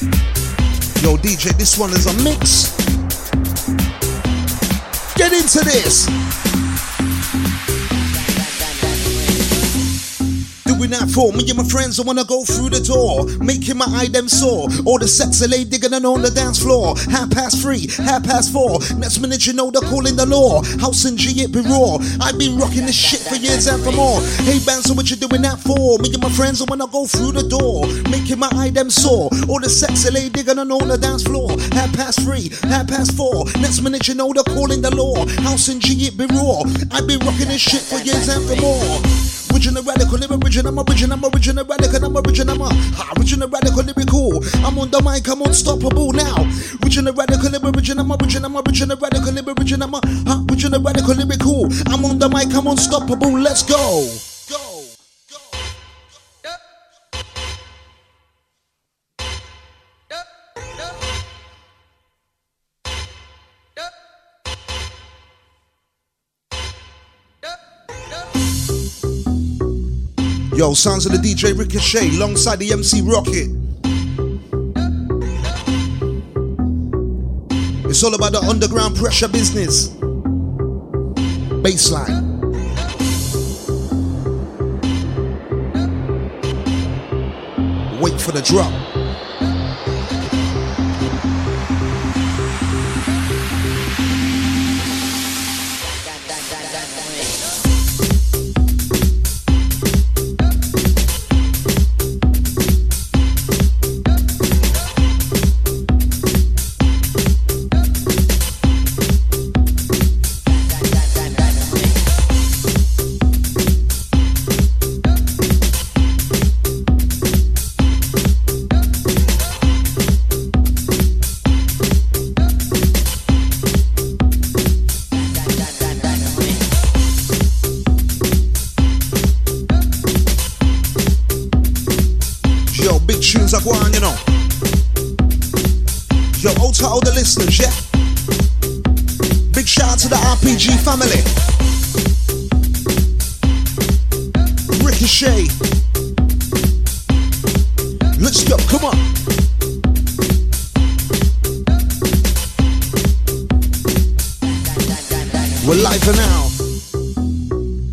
Yo, DJ, this one is a mix. Get into this. Doing that for? Me and my friends, I wanna go through the door, making my eye them sore. All the sexy lady digging on the dance floor. Half past three, half past four. Next minute, you know they're calling the law. House and G, it be raw. I've been rocking this shit for years and for more. Hey, band, so what you doing that for? Me and my friends, I wanna go through the door, making my eye them sore. All the sexy lady digging on the dance floor. Half past three, half past four. Next minute, you know they're calling the law. House and G, it be raw. I've been rocking this shit for years and for more. Original radical, live original, I'm original, I'm original radical, I'm original, I'm a original radical, lyrical. I'm on the mic, I'm unstoppable now. Original radical, live original, I'm original, I'm a, original radical, live original, I'm original radical, lyrical. I'm on the mic, I'm unstoppable. Let's go. Yo, sounds of the DJ Ricochet alongside the MC Rocket. It's all about the underground pressure business. Bassline. Wait for the drop. You know. Yo, out to all the listeners, yeah? Big shout out to the RPG family. Ricochet. Let's go, come on. We're live for now.